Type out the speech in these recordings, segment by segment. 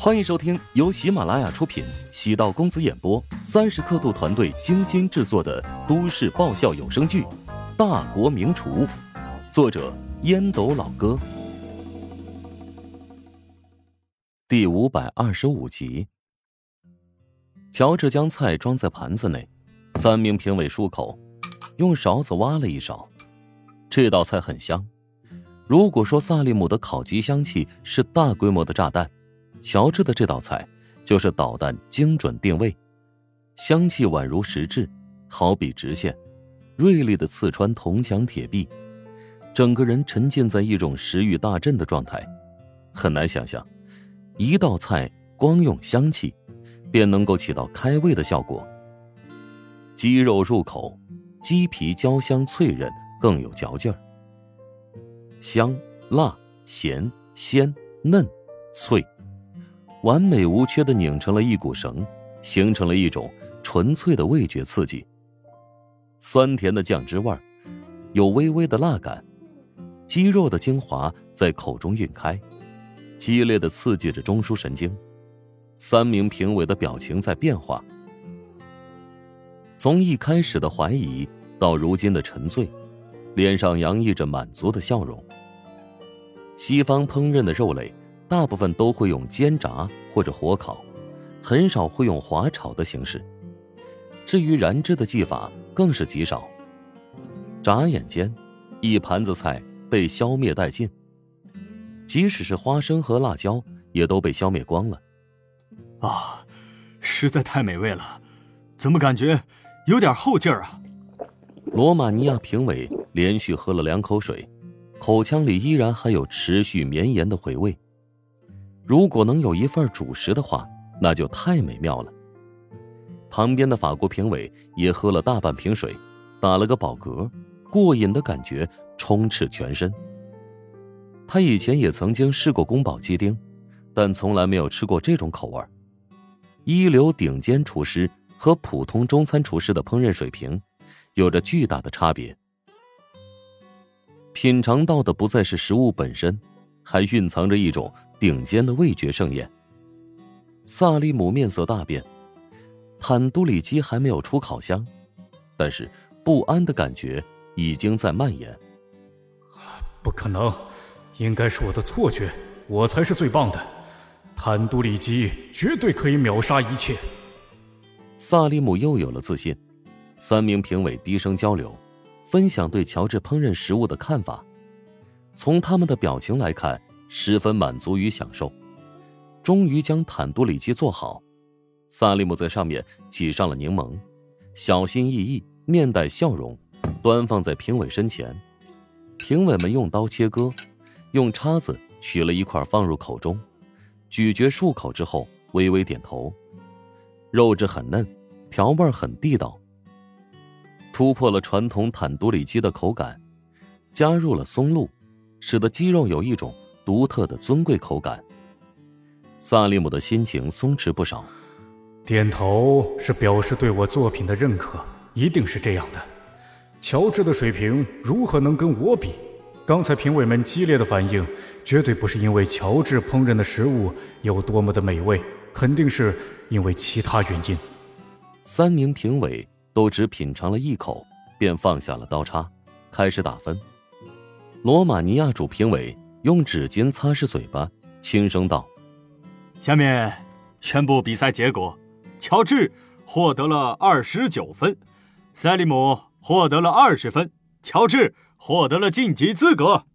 欢迎收听由喜马拉雅出品、喜道公子演播、三十刻度团队精心制作的都市爆笑有声剧《大国名厨》，作者烟斗老哥，第五百二十五集。乔治将菜装在盘子内，三名评委漱口，用勺子挖了一勺。这道菜很香。如果说萨利姆的烤鸡香气是大规模的炸弹。乔治的这道菜就是导弹精准定位，香气宛如实质，好比直线，锐利的刺穿铜墙铁壁，整个人沉浸在一种食欲大振的状态。很难想象，一道菜光用香气，便能够起到开胃的效果。鸡肉入口，鸡皮焦香脆韧，更有嚼劲儿。香、辣、咸、鲜、嫩、脆。完美无缺的拧成了一股绳，形成了一种纯粹的味觉刺激。酸甜的酱汁味儿，有微微的辣感，鸡肉的精华在口中晕开，激烈的刺激着中枢神经。三名评委的表情在变化，从一开始的怀疑到如今的沉醉，脸上洋溢着满足的笑容。西方烹饪的肉类。大部分都会用煎炸或者火烤，很少会用滑炒的形式。至于燃脂的技法更是极少。眨眼间，一盘子菜被消灭殆尽，即使是花生和辣椒也都被消灭光了。啊，实在太美味了，怎么感觉有点后劲儿啊？罗马尼亚评委连续喝了两口水，口腔里依然还有持续绵延的回味。如果能有一份主食的话，那就太美妙了。旁边的法国评委也喝了大半瓶水，打了个饱嗝，过瘾的感觉充斥全身。他以前也曾经试过宫保鸡丁，但从来没有吃过这种口味一流顶尖厨师和普通中餐厨师的烹饪水平，有着巨大的差别。品尝到的不再是食物本身，还蕴藏着一种。顶尖的味觉盛宴。萨利姆面色大变，坦都里鸡还没有出烤箱，但是不安的感觉已经在蔓延。不可能，应该是我的错觉，我才是最棒的。坦都里鸡绝对可以秒杀一切。萨利姆又有了自信。三名评委低声交流，分享对乔治烹饪食物的看法。从他们的表情来看。十分满足与享受，终于将坦多里鸡做好。萨利姆在上面挤上了柠檬，小心翼翼、面带笑容，端放在评委身前。评委们用刀切割，用叉子取了一块放入口中，咀嚼漱口之后，微微点头。肉质很嫩，调味很地道，突破了传统坦多里鸡的口感，加入了松露，使得鸡肉有一种。独特的尊贵口感。萨利姆的心情松弛不少，点头是表示对我作品的认可，一定是这样的。乔治的水平如何能跟我比？刚才评委们激烈的反应，绝对不是因为乔治烹饪的食物有多么的美味，肯定是因为其他原因。三名评委都只品尝了一口，便放下了刀叉，开始打分。罗马尼亚主评委。用纸巾擦拭嘴巴，轻声道：“下面宣布比赛结果：乔治获得了二十九分，塞利姆获得了二十分，乔治获得了晋级资格。”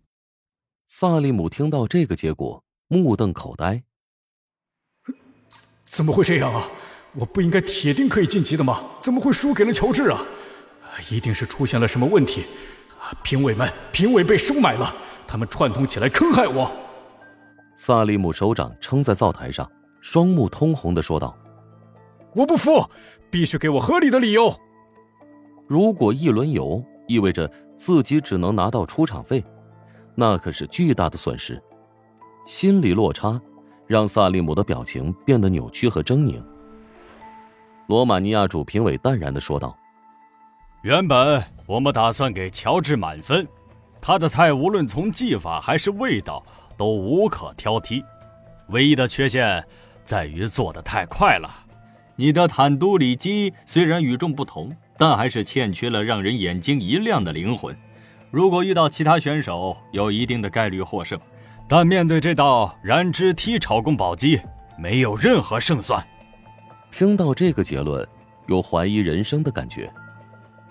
萨利姆听到这个结果，目瞪口呆：“怎么会这样啊？我不应该铁定可以晋级的吗？怎么会输给了乔治啊？一定是出现了什么问题！评委们，评委被收买了。”他们串通起来坑害我。萨利姆手掌撑在灶台上，双目通红的说道：“我不服，必须给我合理的理由。如果一轮游意味着自己只能拿到出场费，那可是巨大的损失。心理落差让萨利姆的表情变得扭曲和狰狞。罗马尼亚主评委淡然的说道：“原本我们打算给乔治满分。”他的菜无论从技法还是味道都无可挑剔，唯一的缺陷在于做的太快了。你的坦都里基虽然与众不同，但还是欠缺了让人眼睛一亮的灵魂。如果遇到其他选手，有一定的概率获胜，但面对这道燃脂踢炒宫保鸡，没有任何胜算。听到这个结论，有怀疑人生的感觉。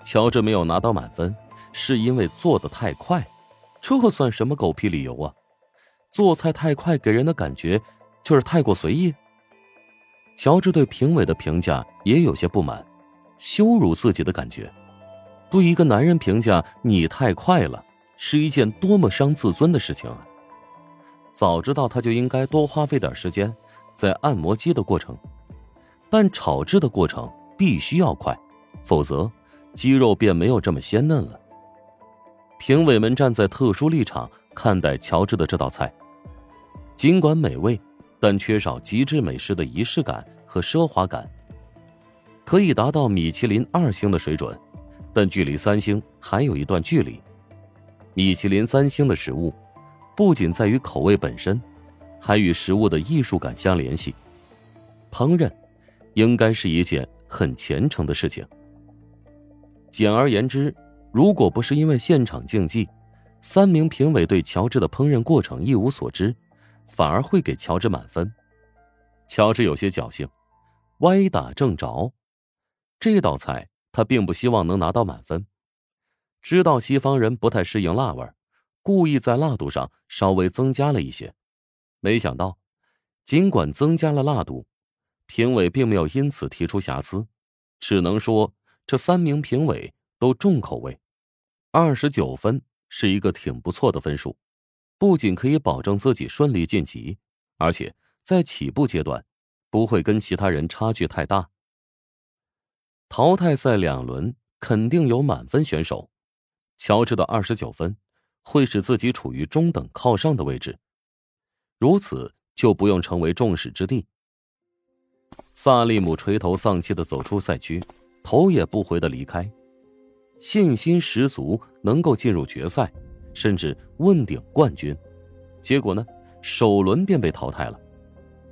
乔治没有拿到满分，是因为做的太快，这算什么狗屁理由啊？做菜太快给人的感觉就是太过随意。乔治对评委的评价也有些不满，羞辱自己的感觉。对一个男人评价你太快了，是一件多么伤自尊的事情啊！早知道他就应该多花费点时间在按摩机的过程，但炒制的过程必须要快，否则鸡肉便没有这么鲜嫩了。评委们站在特殊立场看待乔治的这道菜，尽管美味。但缺少极致美食的仪式感和奢华感，可以达到米其林二星的水准，但距离三星还有一段距离。米其林三星的食物，不仅在于口味本身，还与食物的艺术感相联系。烹饪，应该是一件很虔诚的事情。简而言之，如果不是因为现场竞技，三名评委对乔治的烹饪过程一无所知。反而会给乔治满分。乔治有些侥幸，歪打正着。这道菜他并不希望能拿到满分，知道西方人不太适应辣味，故意在辣度上稍微增加了一些。没想到，尽管增加了辣度，评委并没有因此提出瑕疵，只能说这三名评委都重口味。二十九分是一个挺不错的分数。不仅可以保证自己顺利晋级，而且在起步阶段不会跟其他人差距太大。淘汰赛两轮肯定有满分选手，乔治的二十九分会使自己处于中等靠上的位置，如此就不用成为众矢之的。萨利姆垂头丧气的走出赛区，头也不回的离开，信心十足能够进入决赛。甚至问鼎冠军，结果呢？首轮便被淘汰了。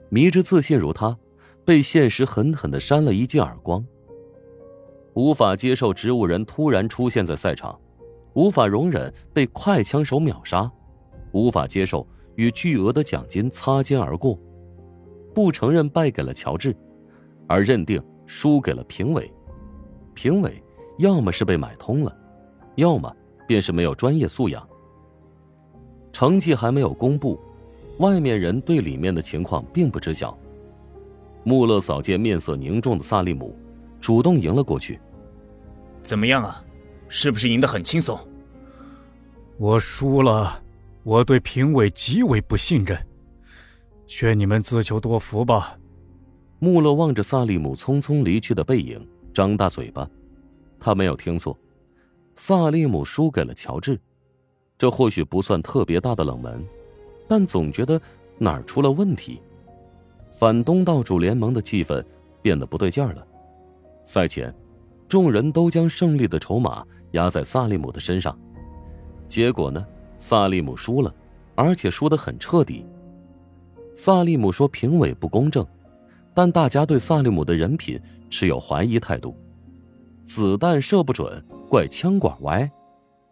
迷之自信如他，被现实狠狠的扇了一记耳光。无法接受植物人突然出现在赛场，无法容忍被快枪手秒杀，无法接受与巨额的奖金擦肩而过，不承认败给了乔治，而认定输给了评委。评委要么是被买通了，要么便是没有专业素养。成绩还没有公布，外面人对里面的情况并不知晓。穆勒扫见面色凝重的萨利姆，主动迎了过去。怎么样啊？是不是赢得很轻松？我输了，我对评委极为不信任，劝你们自求多福吧。穆勒望着萨利姆匆匆离去的背影，张大嘴巴。他没有听错，萨利姆输给了乔治。这或许不算特别大的冷门，但总觉得哪儿出了问题。反东道主联盟的气氛变得不对劲儿了。赛前，众人都将胜利的筹码压在萨利姆的身上，结果呢，萨利姆输了，而且输得很彻底。萨利姆说评委不公正，但大家对萨利姆的人品持有怀疑态度。子弹射不准，怪枪管歪，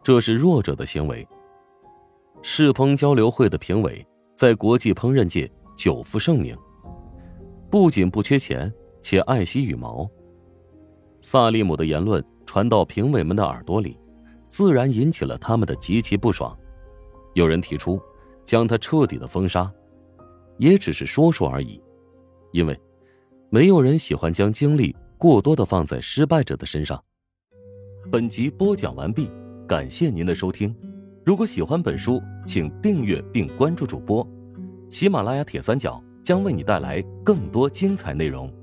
这是弱者的行为。世烹交流会的评委在国际烹饪界久负盛名，不仅不缺钱，且爱惜羽毛。萨利姆的言论传到评委们的耳朵里，自然引起了他们的极其不爽。有人提出将他彻底的封杀，也只是说说而已，因为没有人喜欢将精力过多的放在失败者的身上。本集播讲完毕，感谢您的收听。如果喜欢本书，请订阅并关注主播。喜马拉雅铁三角将为你带来更多精彩内容。